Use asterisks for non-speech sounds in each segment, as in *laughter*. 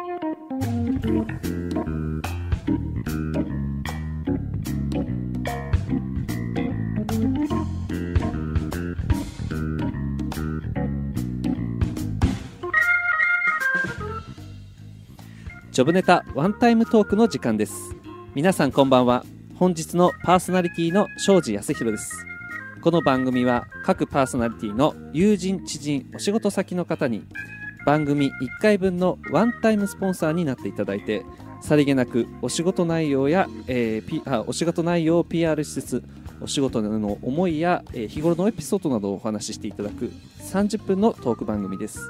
ジョブネタワンタイムトークの時間です。皆さんこんばんは。本日のパーソナリティの庄司康弘です。この番組は各パーソナリティの友人知人お仕事先の方に番組1回分のワンタイムスポンサーになっていただいてさりげなくお仕事内容や、えー、P、あお仕事内容を PR しつつお仕事の思いや、えー、日頃のエピソードなどをお話ししていただく30分のトーク番組です、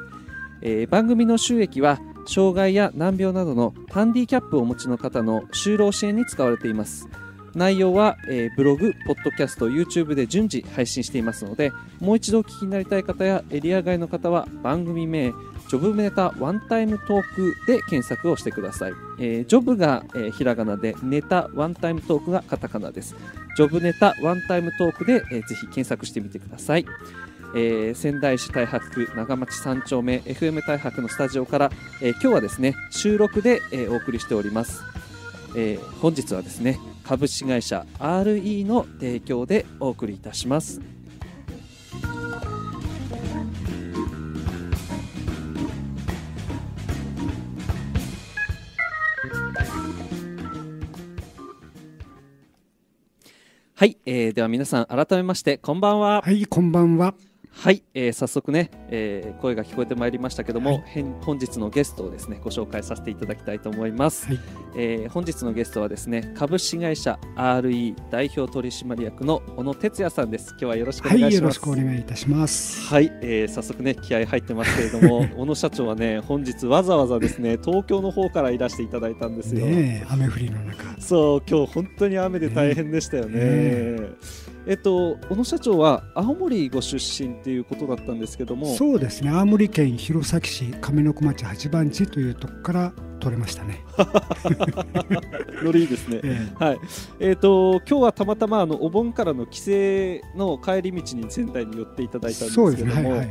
えー、番組の収益は障害や難病などのハンディキャップをお持ちの方の就労支援に使われています。内容は、えー、ブログ、ポッドキャスト、YouTube で順次配信していますのでもう一度お聞きになりたい方やエリア外の方は番組名ジョブネタワンタイムトークで検索をしてください。えー、ジョブが、えー、ひらがなで、ネタワンタイムトークがカタカナです。ジョブネタワンタイムトークで、えー、ぜひ検索してみてください。えー、仙台市太白区長町3丁目 FM 太白のスタジオから、えー、今日はですね収録で、えー、お送りしております、えー、本日はですね株式会社 RE の提供でお送りいたしますはい、えー、では皆さん改めましてこんばんは。はいこんばんは。はい、えー、早速ね、えー、声が聞こえてまいりましたけども、はい、本日のゲストをですねご紹介させていただきたいと思います、はい、えー、本日のゲストはですね株式会社 RE 代表取締役の小野哲也さんです。今日はよろしくお願いします、はい、よろしくお願いいたします。はい、えー、早速ね気合入ってますけれども *laughs* 小野社長はね本日わざわざですね東京の方からいらしていただいたんですよ。ね雨降りの中。そう今日本当に雨で大変でしたよね、ねえっと、小野社長は青森ご出身っていうことだったんですけどもそうですね青森県弘前市上の句町八番地というとこから取れましたね。*laughs* ノリいいですね。えー、はい。えっ、ー、と今日はたまたまあのお盆からの帰省の帰り道に仙台に寄っていただいたんですけども、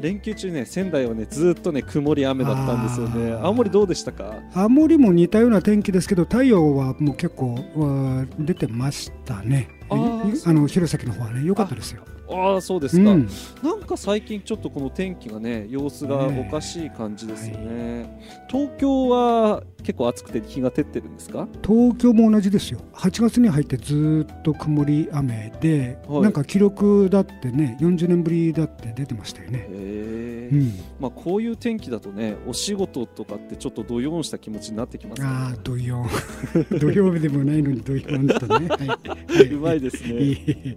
連休中ね仙台はねずっとね曇り雨だったんですよね。青森どうでしたか？青森も似たような天気ですけど太陽はもう結構出てましたね。あの弘前の方はね良かったですよ。ああそうですか、うん、なんか最近ちょっとこの天気がね様子がおかしい感じですよね、ねはい、東京は結構暑くて日が照ってるんですか？東京も同じですよ。8月に入ってずっと曇り雨で、はい、なんか記録だってね40年ぶりだって出てましたよね。へえ、うん、まあこういう天気だとねお仕事とかってちょっとどよんした気持ちになってきますね。ああどよん。*laughs* 土曜日でもないのにどよんとね、はい。はい、*laughs* うまいですね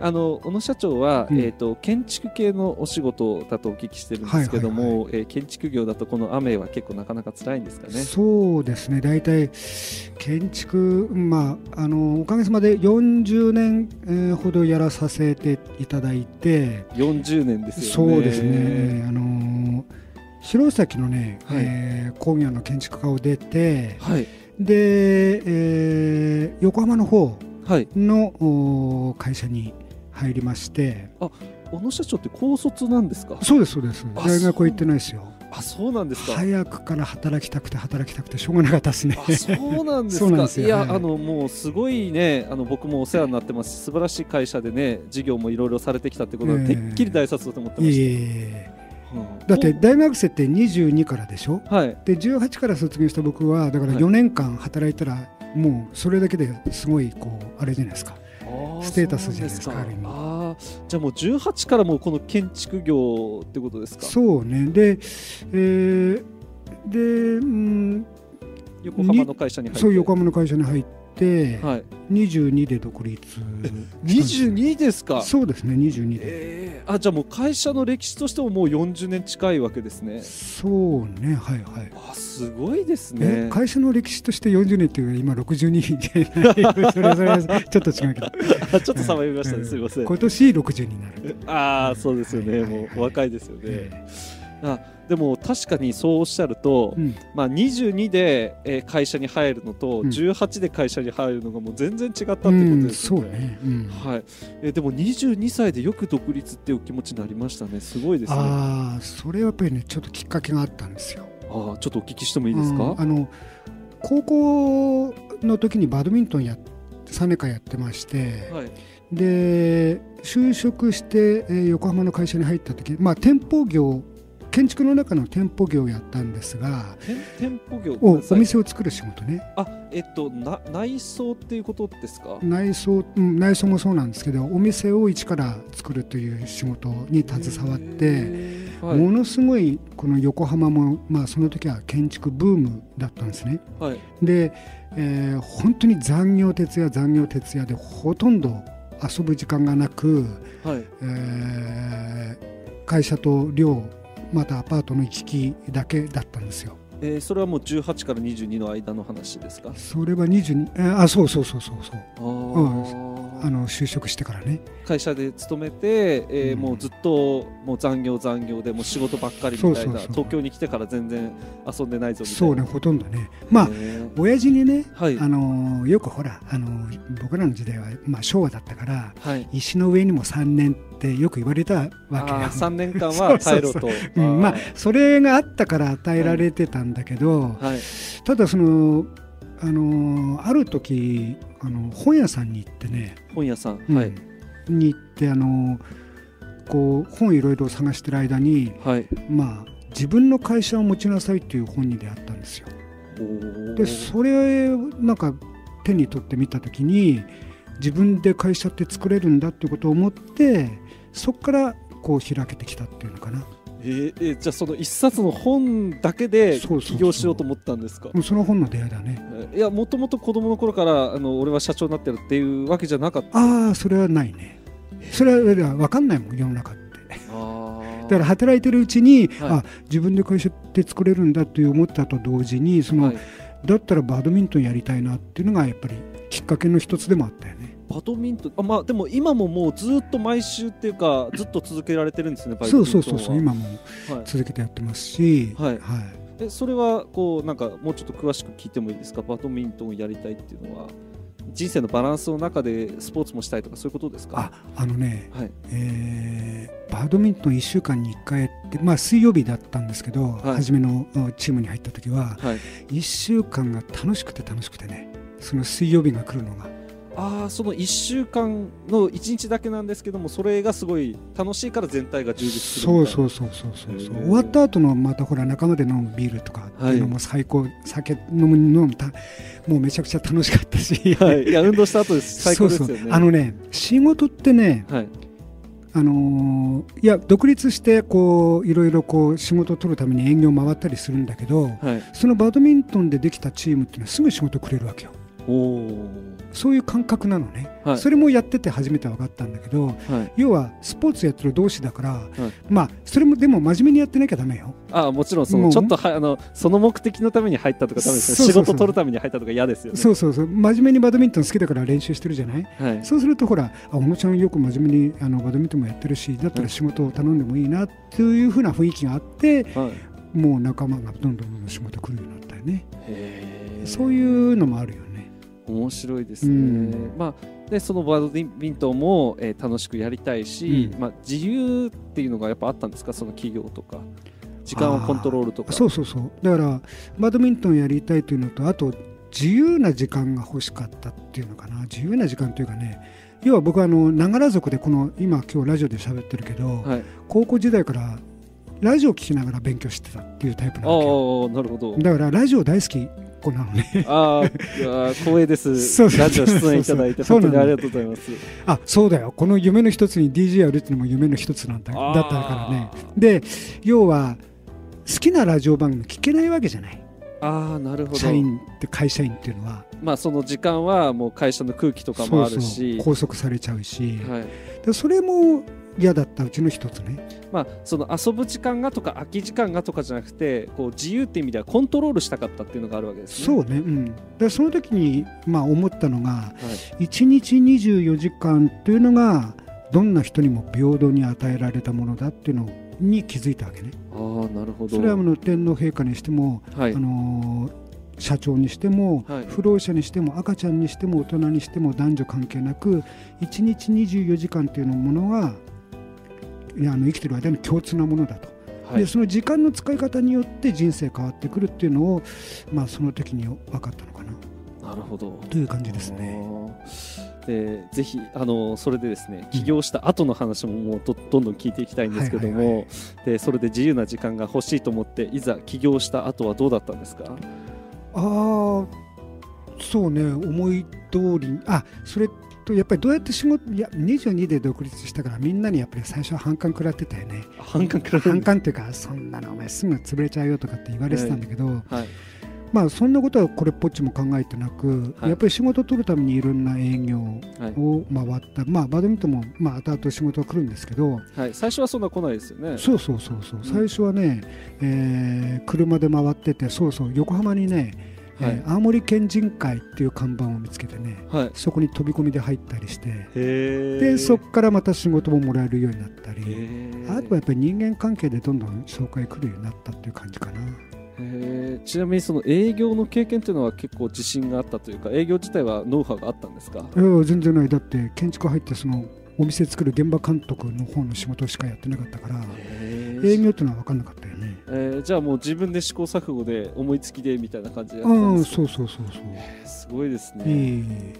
あの小野社長は、うん、えーと、建築系のお仕事だとお聞きしてるんですけども、はいはい、えー、建築業だとこの雨は結構なかなか辛いんですかね？そうですね。大体建築、まあ、あのおかげさまで40年、えー、ほどやらさせていただいて。40年ですよね。そうですね。あの弘前のね、はい、えー、工業の建築家を出て、はい、で、えー、横浜の方の、会社に入りまして。あ小野社長って高卒なんですか？そうですそうです。大学は行ってないですよ。あそうなんですか。早くから働きたくて働きたくてしょうがなかったですね。そうなんですか。いや、はい、あのもうすごいねあの僕もお世話になってます素晴らしい会社でね事業もいろいろされてきたってことは、えー、てっきり大卒だと思ってました、えー、だって大学生って22からでしょ、はい、で18から卒業した僕はだから4年間働いたら、もうそれだけですごいこうあれじゃないですかステータスじゃないですかある意味あじゃあもう18からもこの建築業ってことですか？そうね。で、えー、で、うん、横浜の会社に入って。そう横浜の会社に入って、はい、22で独立22 *laughs* ですか？そうですね22で、えー、あじゃあもう会社の歴史としてももう40年近いわけですね。そうねはいはい。あすごいですね。会社の歴史として40年っていう今62じゃないそれそれちょっと違うけど。*laughs* ちょっとさまよみましたね、すみません。今年60になる。ああそうですよね、もう若いですよね、えー、あでも確かにそうおっしゃると、うん、まあ、22で、え会社に入るのと、うん、18で会社に入るのがもう全然違ったってことですよね。うん、ね。はい。えでも22歳でよく独立っていう気持ちになりましたね。すごいですね。あそれはやっぱりねちょっときっかけがあったんですよ。あちょっとお聞きしてもいいですか、うん、あの高校の時にバドミントンや3年間やってまして、はい、で就職して、えー、横浜の会社に入った時、まあ、店舗業建築の中の店舗業をやったんですが店舗業おお店を作る仕事ね。あえっとな内装っていうことですか？内装、うん、内装もそうなんですけどお店を一から作るという仕事に携わって、はい、ものすごいこの横浜も、まあ、その時は建築ブームだったんですね、はい、で、えー、本当に残業徹夜残業徹夜でほとんど遊ぶ時間がなく、はい。えー、会社と寮またアパートの行き来だけだったんですよ。えー、それはもう18から22の間の話ですか？それは22、えー、あそうそうそうそうそう。あ、うん、あの就職してからね。会社で勤めて、えー、うん、もうずっともう残業残業でもう仕事ばっかりみたいな東京に来てから全然遊んでないぞみたいな。そうねほとんどね。まあ、えー、親父にね、はい、あのよくほらあの僕らの時代は、まあ、昭和だったから、はい、石の上にも3年ってよく言われたわけや3年間は *laughs* 耐えろと。まあそれがあったから与えられてたんだけど、はい。はい、ただそのあのある時あの本屋さんに行ってね。本屋さん、はい、に行ってあのこう本いろいろ探してる間に、はい、まあ自分の会社を持ちなさいっていう本に出会ったんですよ。でそれなんか手に取ってみた時に自分で会社って作れるんだっていうことを思ってそこからこう開けてきたっていうのかな。えー、えー、じゃあその一冊の本だけで起業しようと思ったんですか？その本の出会いだね。いやもともと子供の頃からあの俺は社長になってるっていうわけじゃなかった。ああそれはないね。それは分かんないもん世の中って。だから働いてるうちに、はい、あ自分で会社って作れるんだって思ったと同時にその、はい、だったらバドミントンやりたいなっていうのがやっぱりきっかけの一つでもあったよね。バドミントンあまあでも今ももうずっと毎週っていうかずっと続けられてるんですねそうそうそうそう今も続けてやってますし、はい、はい、えそれはこうなんかもうちょっと詳しく聞いてもいいですか？バドミントンをやりたいっていうのは。人生のバランスの中でスポーツもしたいとかそういうことですか？ああのね、はい。えー、バドミントン1週間に1回って、まあ、水曜日だったんですけど、はい、初めのチームに入った時は、はい、1週間が楽しくて楽しくてねその水曜日が来るのが。ああその1週間の1日だけなんですけどもそれがすごい楽しいから全体が充実するそうそうそうそうそうそう。終わった後のまたほら仲間で飲むビールとかっていうのも最高、はい、酒飲む飲むたもうめちゃくちゃ楽しかったし、はい、いや運動した後です。*laughs* 最高ですよね。そうそう。あのね仕事ってね、はい。あのー、いや独立してこういろいろこう仕事を取るために営業回ったりするんだけど、はい、そのバドミントンでできたチームっていうのはすぐ仕事くれるわけよ。そういう感覚なのね、はい、それもやってて初めて分かったんだけど、はい、要はスポーツやってる同士だから、はい、まあそれもでも真面目にやってなきゃだめよ。あもちろんそのちょっとはあのその目的のために入ったとかダメです仕事取るために入ったとか嫌ですよね。そうそうそう。真面目にバドミントン好きだから練習してるじゃない、そうするとほらあ小野ちゃんよく真面目にあのバドミントンもやってるしだったら仕事を頼んでもいいなっていうふうな雰囲気があって、もう仲間がどんどんどんどん仕事来るようになったよね。そういうのもあるよ面白いですね、うん、まあ、でそのバドミントンも、えー、楽しくやりたいし、うん、まあ、自由っていうのがやっぱあったんですか？その企業とか。時間をコントロールとか。そうそうそう。だからバドミントンやりたいというのとあと自由な時間が欲しかったっていうのかな。自由な時間というかね要は僕はあのながら族でこの今今日ラジオで喋ってるけど、はい、高校時代からラジオを聴きながら勉強してたっていうタイプなわけよ。なるほど。だからラジオ大好き子なのね。ああ光栄です。ラジオ出演いただいて本当にありがとうございます。あそうだよ。この夢の一つに DJ やるっていうのも夢の一つなんだ。だったからね。で要は好きなラジオ番組聞けないわけじゃない。ああなるほど。社員って会社員っていうのは。まあその時間はもう会社の空気とかもあるし。拘束されちゃうし、はい、それも嫌だったうちの一つね。まあ、その遊ぶ時間がとか空き時間がとかじゃなくてこう自由っていう意味ではコントロールしたかったっていうのがあるわけですね。そうね、うん、でその時にまあ思ったのが、はい、1日24時間っていうのがどんな人にも平等に与えられたものだっていうのに気づいたわけね。あなるほどそれはの天皇陛下にしても、はい、あのー社長にしても、はい、不老者にしても赤ちゃんにしても大人にしても男女関係なく1日24時間というものがあの生きてる間に共通なものだと、はい、でその時間の使い方によって人生変わってくるっていうのを、まあ、その時に分かったのかな。なるほど。という感じですね。でぜひあのそれでですね起業した後の話ももうどどんどん聞いていきたいんですけども、でそれで自由な時間が欲しいと思っていざ起業した後はどうだったんですか？ああそうね思い通りあそれとやっぱりどうやって仕事いや22で独立したからみんなにやっぱり最初は反感食らってたよね。反感食らって反感っていうかそんなのお前すぐ潰れちゃうよとかって言われてたんだけど、はい、まあそんなことはこれっぽっちも考えてなく、はい、やっぱり仕事を取るためにいろんな営業を回った、まあバドミントンもまあ後々仕事が来るんですけど、はい、最初はそんな来ないですよね。そうそうそうそう、最初はね、えー、車で回っててそうそう横浜にねはい、青森県人会っていう看板を見つけてね、はい、そこに飛び込みで入ったりしてでそこからまた仕事ももらえるようになったりあとはやっぱり人間関係でどんどん紹介来るようになったっていう感じかな。ちなみにその営業の経験というのは結構自信があったというか営業自体はノウハウがあったんですか？いや全然ない。だって建築入ってそのお店作る現場監督の方の仕事しかやってなかったから営業っていうのは分かんなかったよね、えー、じゃあもう自分で試行錯誤で思いつきでみたいな感じでやったんですか？そうそうそうそう、えー、すごいですね、え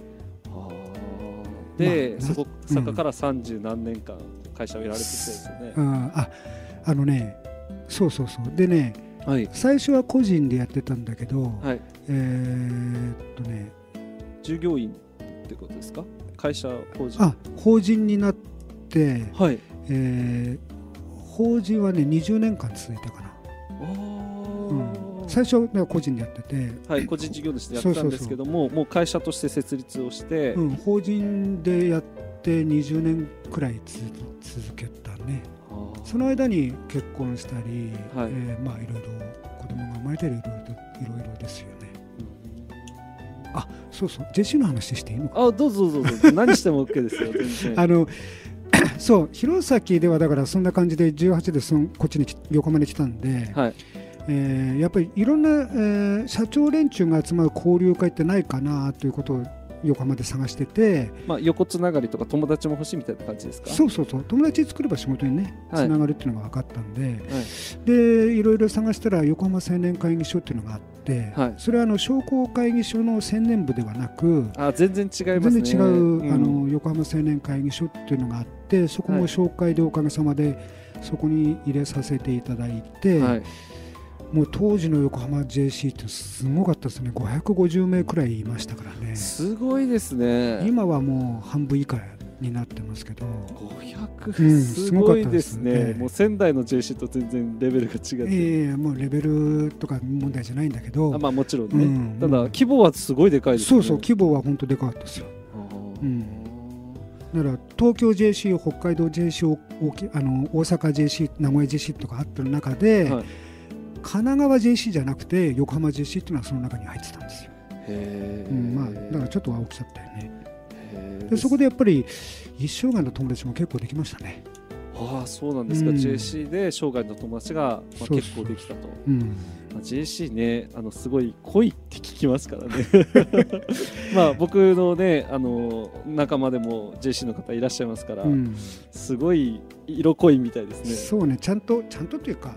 ー、で、まあ、そこそこから三十何年間会社をやられてきてですよね、うん、ああのねそうそうそう。でね、はい、最初は個人でやってたんだけど、はい、えー、っとね従業員ってことですか？会社法人。あ法人になって、はい。えー、法人はね20年間続いたかな。うん、最初は個人でやってて、はい、個人事業主でやったんですけどももう会社として設立をして、うん、法人でやって20年くらい続けたね。その間に結婚したり、はい。えー、まあいろいろ子供が生まれたりいろいろですよそうそう。ジェシーの話していいのか？あどうぞどうぞ。何しても OK ですよ全然。あの *coughs* そう。弘前ではだからそんな感じで18でそのこっちに横浜に来たんで、はい。えー、やっぱりいろんな、えー、社長連中が集まる交流会ってないかなということを横浜で探してて、まあ、横つながりとか友達も欲しいみたいな感じですか？そうそうそう。友達作れば仕事にねつながるっていうのが分かったんで、はい、でいろいろ探したら横浜青年会議所っていうのがあって、はい、それはあの商工会議所の青年部ではなくあ全然違いますね。全然違う、うん、あの横浜青年会議所っていうのがあってそこも紹介でおかげさまでそこに入れさせていただいて、はい。もう当時の横浜 JC ってすごかったですね。550名くらいいましたからね。すごいですね。今はもう半分以下になってますけど。500、うん、すごいですね、もう仙台の JC と全然レベルが違って。ええもうレベルとか問題じゃないんだけど。あまあもちろんね、うん、ただ規模はすごいでかいですね。そうそう規模は本当でかかったですよ、うん、だから東京 JC 北海道 JC あの大阪 JC 名古屋 JC とかあってる中で、はい。神奈川 JC じゃなくて横浜 JC っていうのはその中に入ってたんですよ。うん、まあ、だからちょっとは大きちゃったよね。でそこでやっぱり一生涯の友達も結構できましたね。ああそうなんですか、うん、JC で生涯の友達が、まあ、結構できたと。うん、まあ、JC ねあのすごい濃いって聞きますからね。*laughs* まあ僕のねあの仲間でも JC の方いらっしゃいますから、うん、すごい色濃いみたいですね。そうねちゃんとちゃんとというか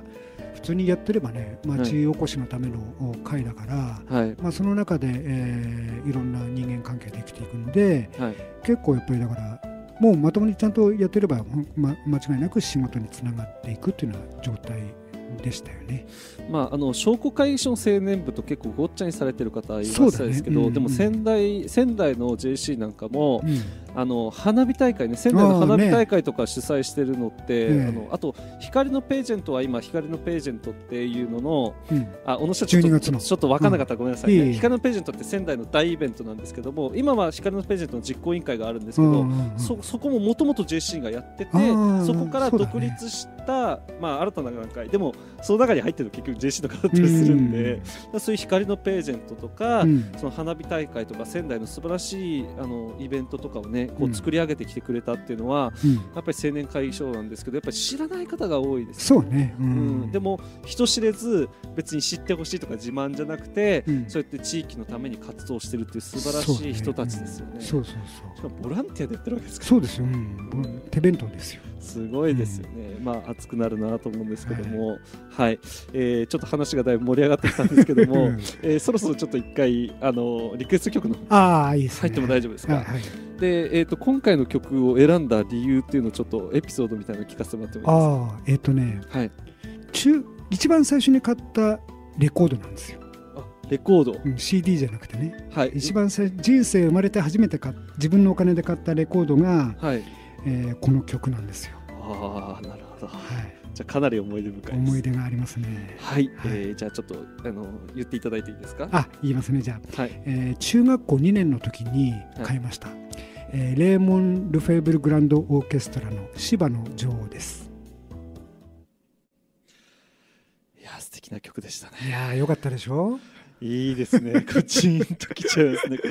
普通にやってればね町おこしのための会だから、はい、まあ、その中で、えー、いろんな人間関係できていくんで、はい、結構やっぱりだからもうまともにちゃんとやってれば、ま、間違いなく仕事につながっていくっていうような状態でしたよね。まあ、あの商工会議所の青年部と結構ごっちゃにされてる方いらっしゃるんですけど、ね。うんうん、でも仙台仙台の JC なんかも、うん、あの花火大会ね仙台の花火大会とか主催してるのって、ね、あのあと光のページェントは今光のページェントっていうのの、うん、あ小野社長ちょっと分からなかった。らごめんなさいね、うん、光のページェントって仙台の大イベントなんですけども今は光のページェントの実行委員会があるんですけど、うんうんうん、そそこももともと JC がやっててそこから独立した、ね、まあ、新たな段階。でもその中に入ってるの結局 JC の方だったりするんで、うん、そういう光のページェントとか、その花火大会とか仙台の素晴らしいあのイベントとかをねこう作り上げてきてくれたっていうのは、うん、やっぱり青年会議所なんですけどやっぱり知らない方が多いです、そうね、うん、うん、でも人知れず別に知ってほしいとか自慢じゃなくて、うん、そうやって地域のために活動してるっていう素晴らしい人たちですよね。そう、ね,、そうそう。しかもボランティアでやってるわけですかそうですよ、うん、手弁当ですよすごいですよね、うん、まあ熱くなるなと思うんですけども、はい、はい、えー、ちょっと話がだいぶ盛り上がってきたんですけども、えー、そろそろちょっと一回あのリクエスト曲のあいい、ね、入っても大丈夫ですか？はいはい。で、えーと、今回の曲を選んだ理由っていうのをちょっとエピソードみたいなの聞かせてもらってもいいですか？あえっ、ー、とね、はい、中一番最初に買ったレコードなんですよ。レコード、うん、CD じゃなくてね、はい、一番最人生生まれて初めて買自分のお金で買ったレコードが、はいえー、この曲なんですよ。ああなるほど、はい、じゃあかなり思い出深い思い出がありますね。はい、はい、えー、じゃあちょっとあの言っていただいていいですか？あ言いますね。じゃあ、はい。えー、中学校2年の時に買いました、はい、えー、レーモン・ルフェーブル・グランド・オーケストラの「芝の女王」です。いや素敵な曲でしたね。いやよかったでしょ？いいですね。*laughs* カチンときちゃいますね。ね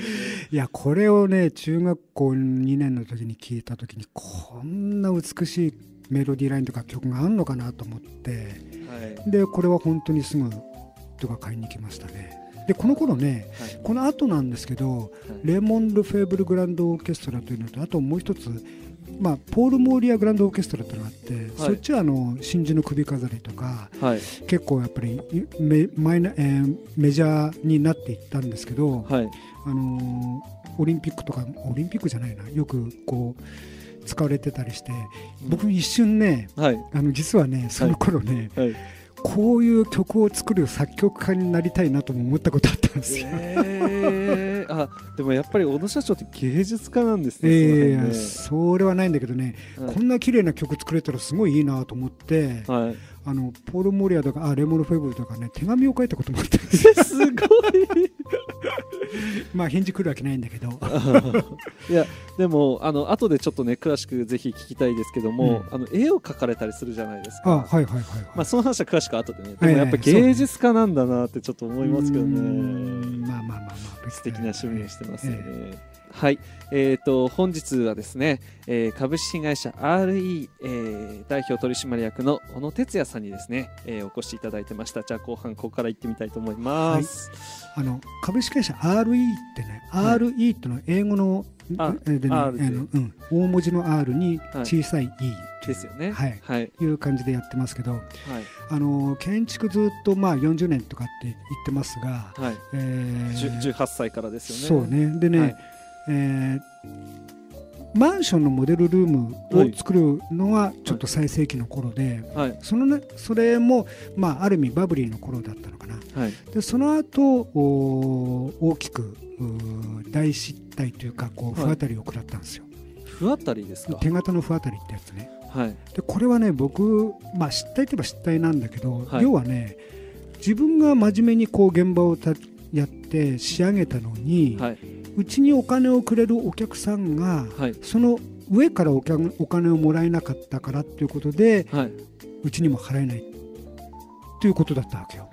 いや、これをね、中学校2年の時に聞いた時に、こんな美しいメロディーラインとか曲があるのかなと思って、はい、で、これは本当にすぐとか買いに行きましたね。でこの頃ね、はい、この後なんですけど、はい、レモンド・フェーブル・グランド・オーケストラというのとあともう一つまあ、ポール・モーリア・グランド・オーケストラってのがあって、はい、そっちはあの真珠の首飾りとか、はい、結構やっぱりメマイナ、えー、メジャーになっていったんですけど、はい、あのー、オリンピックとかオリンピックじゃないな。よくこう使われてたりして、僕一瞬ね、あの実はねその頃ね、こういう曲を作る作曲家になりたいなとも思ったことあったんですよ。えー、あでもやっぱり小野社長って芸術家なんですね。えー、それはないんだけどね、はい、こんな綺麗な曲作れたらすごいいいなと思って、はい、あのポール・モリアとかあレモン・フェブルとかね手紙を書いたこともあったんですよ。すごい *laughs* まあ返事来るわけないんだけど。*laughs* いやでもあの後でちょっとね詳しくぜひ聞きたいですけども、うん、あの絵を描かれたりするじゃないですか。あはいはいはい、はい、まあ、その話は詳しく後でねでもやっぱ芸術家なんだなってちょっと思いますけどね、まあまあまあまあ素敵な趣味をしてますよね、えーはい、えーと、本日はですね、えー、株式会社 RE、えー、代表取締役の小野哲也さんにですね、えー、お越しいただいてました。じゃあ後半ここから行ってみたいと思います、はい、あの株式会社 RE ってね、はい、RE ってのは英語のあでね、あのうん、大文字の R に小さい E、ですよね、はい。はい、いう感じでやってますけど、はい、あの建築ずっとまあ40年とかって言ってますが、はい。えー、18歳からですよね。そうね。でね、はい。えー、マンションのモデルルームを作るのはちょっと最盛期の頃で、はい、そのね、それも、まあ、ある意味バブリーの頃だったのかな、はい、でその後大きく大失態というかこう不当たりを食らったんですよ。不当たりですか？手形の不当たりってやつね、はい、でこれはね僕、まあ、失態といえば失態なんだけど、はい、要はね自分が真面目にこう現場をたやって仕上げたのに、はいうちにお金をくれるお客さんが、はい、その上からおお金をもらえなかったからということで、はい、うちにも払えない。ということだったわけよ。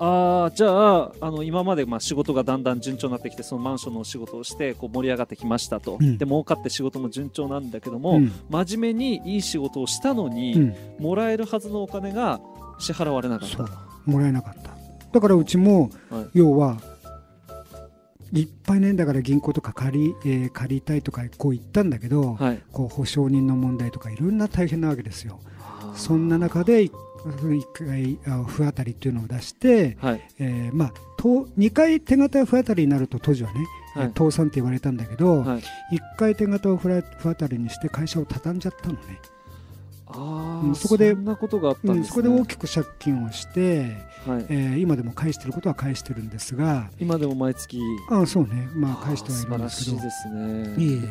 あじゃああの今までまあ仕事がだんだん順調になってきてそのマンションの仕事をしてこう盛り上がってきましたと、うん、で儲かって仕事も順調なんだけども、うん、真面目にいい仕事をしたのに、うん、もらえるはずのお金が支払われなかった。もらえなかった。だからうちも、はい、要はいっぱいねだから銀行とか借り,、えー、借りたいとかこう言ったんだけど、はい、こう保証人の問題とかいろんな大変なわけですよ。そんな中で1回不当たりっていうのを出して、はい、えー、まあ、2回手形不当たりになると当時はね、はい、倒産って言われたんだけど、はい、1回手形を不当たりにして会社を畳んじゃったのね。あうん、そこでそんなことがあったんです、ね。うん、そこで大きく借金をして、はい。えー、今でも返していることは返してるんですが。今でも毎月あそうね、まあ、返してはいるんですけど。ですね。いい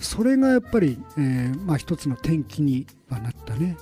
それがやっぱり、えーまあ、一つの転機にはなったね。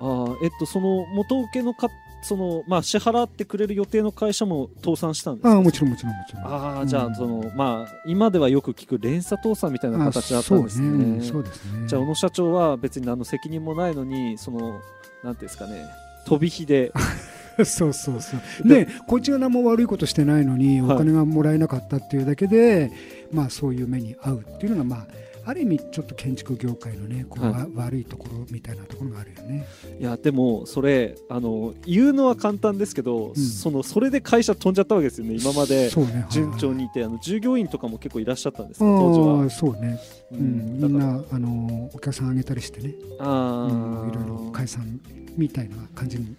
あえっとその元請けのかそのまあ支払ってくれる予定の会社も倒産したんです。あもちろんもちろんもちろん。ああじゃあその、まあ今ではよく聞く連鎖倒産みたいな形だったんですね。そうですね。じゃあ小野社長は別に何の責任もないのにそのなんていうんですかね。飛び火で。*laughs* そうそうそう。でこっちが何も悪いことしてないのにお金がもらえなかったっていうだけで、はい、まあそういう目に遭うっていうのがまあある意味ちょっと建築業界のねこう、はい、悪いところみたいなところがあるよね。いやでもそれあの言うのは簡単ですけど、うん、そのそれで会社飛んじゃったわけですよね今まで順調にいて、ね、あの従業員とかも結構いらっしゃったんですか当時は。そうね、うん、みんなあのお客さんあげたりしてね。あ、うん、いろいろ解散みたいな感じに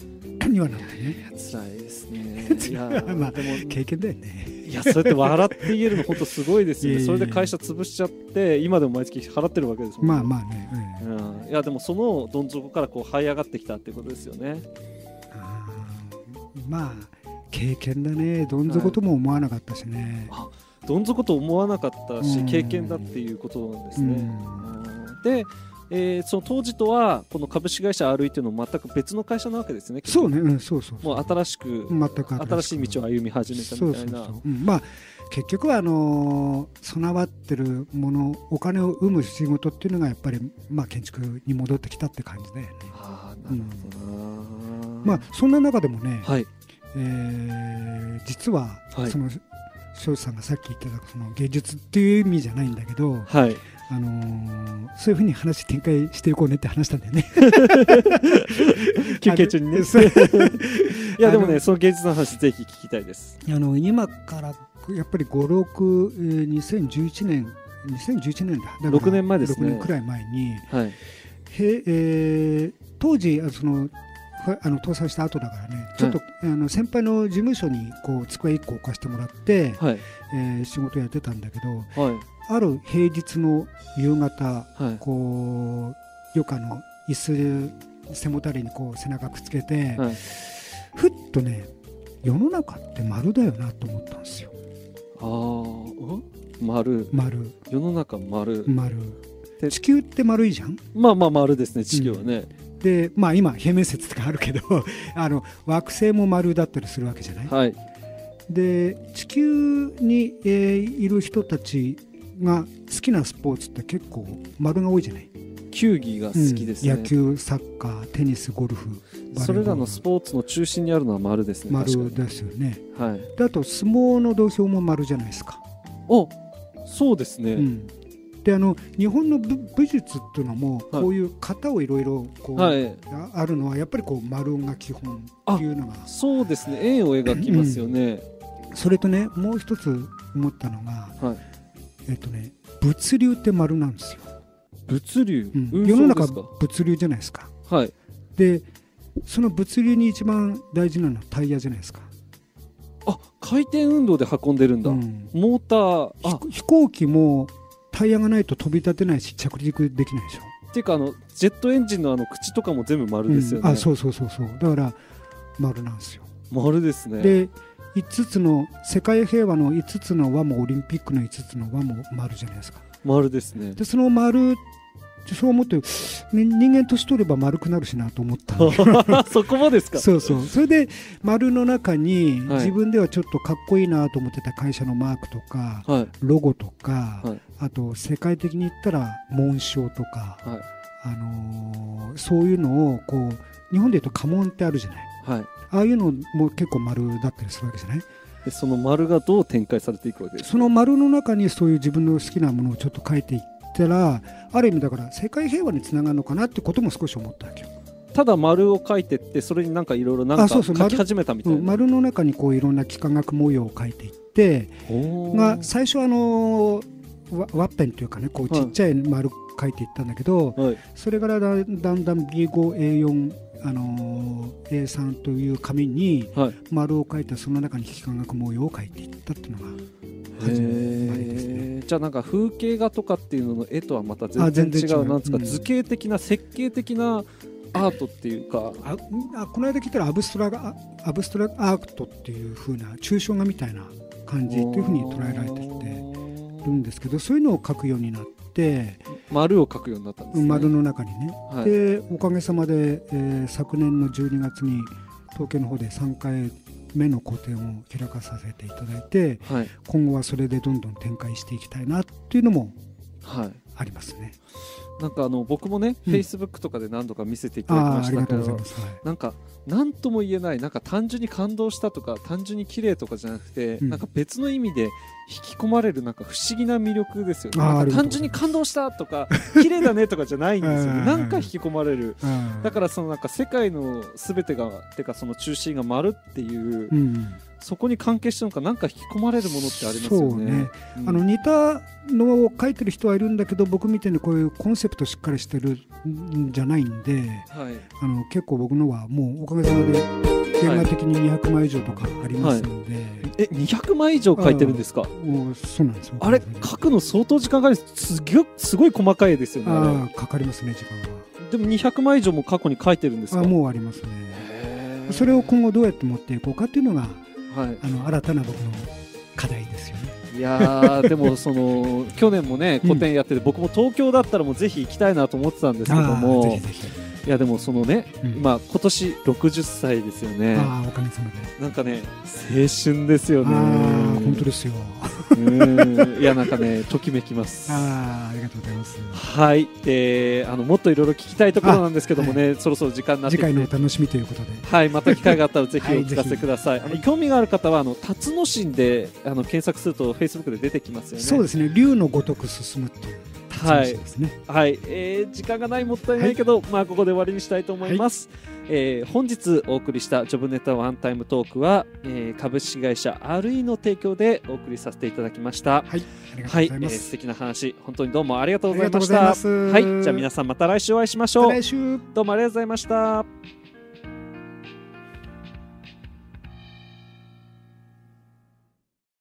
*clears throat* はなってね。辛いですね。*laughs* い。やまあ経験だよねいやそうやって笑って言えるの本当すごいですよね。それで会社潰しちゃって今でも毎月払ってるわけですもんね。まあまあね、うん、いやでもそのどん底からこう這い上がってきたっていうことですよね。まあ経験だね。どん底とも思わなかったしね、はい、どん底と思わなかったし経験だっていうことなんですね、でえー、その当時とはこの株式会社 RE っていうのは全く別の会社なわけですね。そうね、うん、そうそうもう新しく全く新しい道を歩み始めたみたいな。まあ結局はあの備わってるものお金を生む仕事っていうのがやっぱりまあ建築に戻ってきたって感じだよね。あなるほどな、うん、まあそんな中でもね、はい、えー、実は、はい、その庄司さんがさっき言ってたその芸術っていう意味じゃないんだけど、はい、あのー、そういうふうに話展開していこうねって話したんだよね。*laughs* 休憩中にね。*laughs* いやでもねその芸術の話ぜひ聞きたいです。あの今からやっぱり56、えー、2011年2011年だ。だ6年前ですね。6年くらい前に、はい。へえー、当時そのあの搭載した後だからねちょっと、はい、あの先輩の事務所にこう机1個置かしてもらって、はい、えー、仕事やってたんだけど、はい、ある平日の夕方、はい、こう余暇の椅子背もたれにこう背中くっつけて、はい、ふっとね世の中って丸だよなと思ったんですよ。ああ丸。丸。世の中丸。丸。地球って丸いじゃん？まあまあ丸ですね地球はね、うん、でまあ今平面説とかあるけど *laughs* あの惑星も丸だったりするわけじゃない、はい、で地球に、えー、いる人たちが好きなスポーツって結構丸が多いじゃない？球技が好きですね、うん、野球サッカーテニスゴルフそれらのスポーツの中心にあるのは丸ですね。丸ですよね、はい、であと相撲の土俵も丸じゃないですか。おそうですね、うん、であの日本の武術っていうのも、こういう型をいろいろこう、はい、あるのはやっぱりこう丸が基本っていうのが。そうですね。円を描きますよね、うん、それとねもう一つ思ったのが、はいえっとね物流って丸なんですよ。物流、うん、世の中物流じゃないですか。はい。でその物流に一番大事なのはタイヤじゃないですか。あ回転運動で運んでるんだ、うん、モーター飛行機もタイヤがないと飛び立てないし着陸できないでしょ。っていうかあのジェットエンジンのあの口とかも全部丸ですよね、うん、あそうそうそうそう。だから丸なんですよ。丸ですね。で5つの世界平和の5つの輪もオリンピックの5つの輪も丸じゃないですか。丸ですね。でその丸そう思って人間年取れば丸くなるしなと思った *laughs* そこもですか？そうそう。それで丸の中に自分ではちょっとかっこいいなと思ってた会社のマークとか、はい、ロゴとか、はい、あと世界的に言ったら紋章とか、はい、あのー、そういうのをこう日本で言うと家紋ってあるじゃない、はい、ああいうのも結構丸だったりするわけじゃない。でその丸がどう展開されていくわけですその丸の中にそういう自分の好きなものをちょっと書いていったらある意味だから世界平和につながるのかなってことも少し思ったわけよ。ただ丸を書いてってそれになんかいろいろなんか書き始めたみたいな。丸の中にこういろんな幾何学模様を書いていってが最初あのワッペンというかねこうちっちゃい丸書いていったんだけど、はい、それからだんだん B5A4 あの A3 という紙に丸を書いてその中に幾何学模様を書いていったっていうのが始まりですね。じゃあなんか風景画とかっていうのの絵とはまた全然違うなんですか、うん、図形的な設計的なアートっていうか。ああこの間聞いたらアブストラアブストラアートっていうふうな抽象画みたいな感じというふうに捉えられてるんですけどそういうのを描くようになって丸を描くようになったんです、ね、丸の中にね、はい、でおかげさまで、えー、昨年の12月に東京の方で3回目の個展を開かさせていただいて、はい、今後はそれでどんどん展開していきたいなっていうのもありますね。なんかあの僕もね、フェイスブックとかで何度か見せていただきましたけど、なんか何とも言えないなんか単純に感動したとか単純に綺麗とかじゃなくて、うん、なんか別の意味で引き込まれるなんか不思議な魅力ですよね。なんか単純に感動したとか *laughs* 綺麗だねとかじゃないんですよね。なんか引き込まれる。だからそのなんか世界のすべてがてかその中心が丸っていう。うんそこに関係してるのか何か引き込まれるものってありますよね。ね。うん、あの似たのを書いてる人はいるんだけど僕みたいにこういうコンセプトしっかりしてるんじゃないんで、はい、あの結構僕のはもうおかげさまで原画的に200枚以上とかありますので、はい、え200枚以上書いてるんですか？そうなんですあれ書くの相当時間かかるす。すごい細かいですよねあかかりますね時間は。でも200枚以上も過去に書いてるんですか？もうありますね。それを今後どうやって持っていこうかっていうのがはい、あの新たな僕の課題ですよね。いやでもその *laughs* 去年もね個展やってて、うん、僕も東京だったらもうぜひ行きたいなと思ってたんですけどもいやでもそのね、うん、まあ今年60歳ですよね。あおかげさまで。なんかね青春ですよね。本当ですよいやなんかねときめきます。あありがとうございます。はい。であのもっといろいろ聞きたいところなんですけどもね、はい、そろそろ時間になって次回のお楽しみということで。はい。また機会があったらぜひお聞かせください、はい、興味がある方はあの辰野神であの検索するとフェイスブックで出てきますよね。そうですね。竜のごとく進むっていうはい、はい、えー、時間がないもったいないけど、はい、まあここで終わりにしたいと思います。はい、えー、本日お送りしたジョブネタワンタイムトークは、えー、株式会社 RE の提供でお送りさせていただきました。はい、はい、えー、素敵な話本当にどうもありがとうございました。はい、じゃあ皆さんまた来週お会いしましょう。来週。どうもありがとうございました。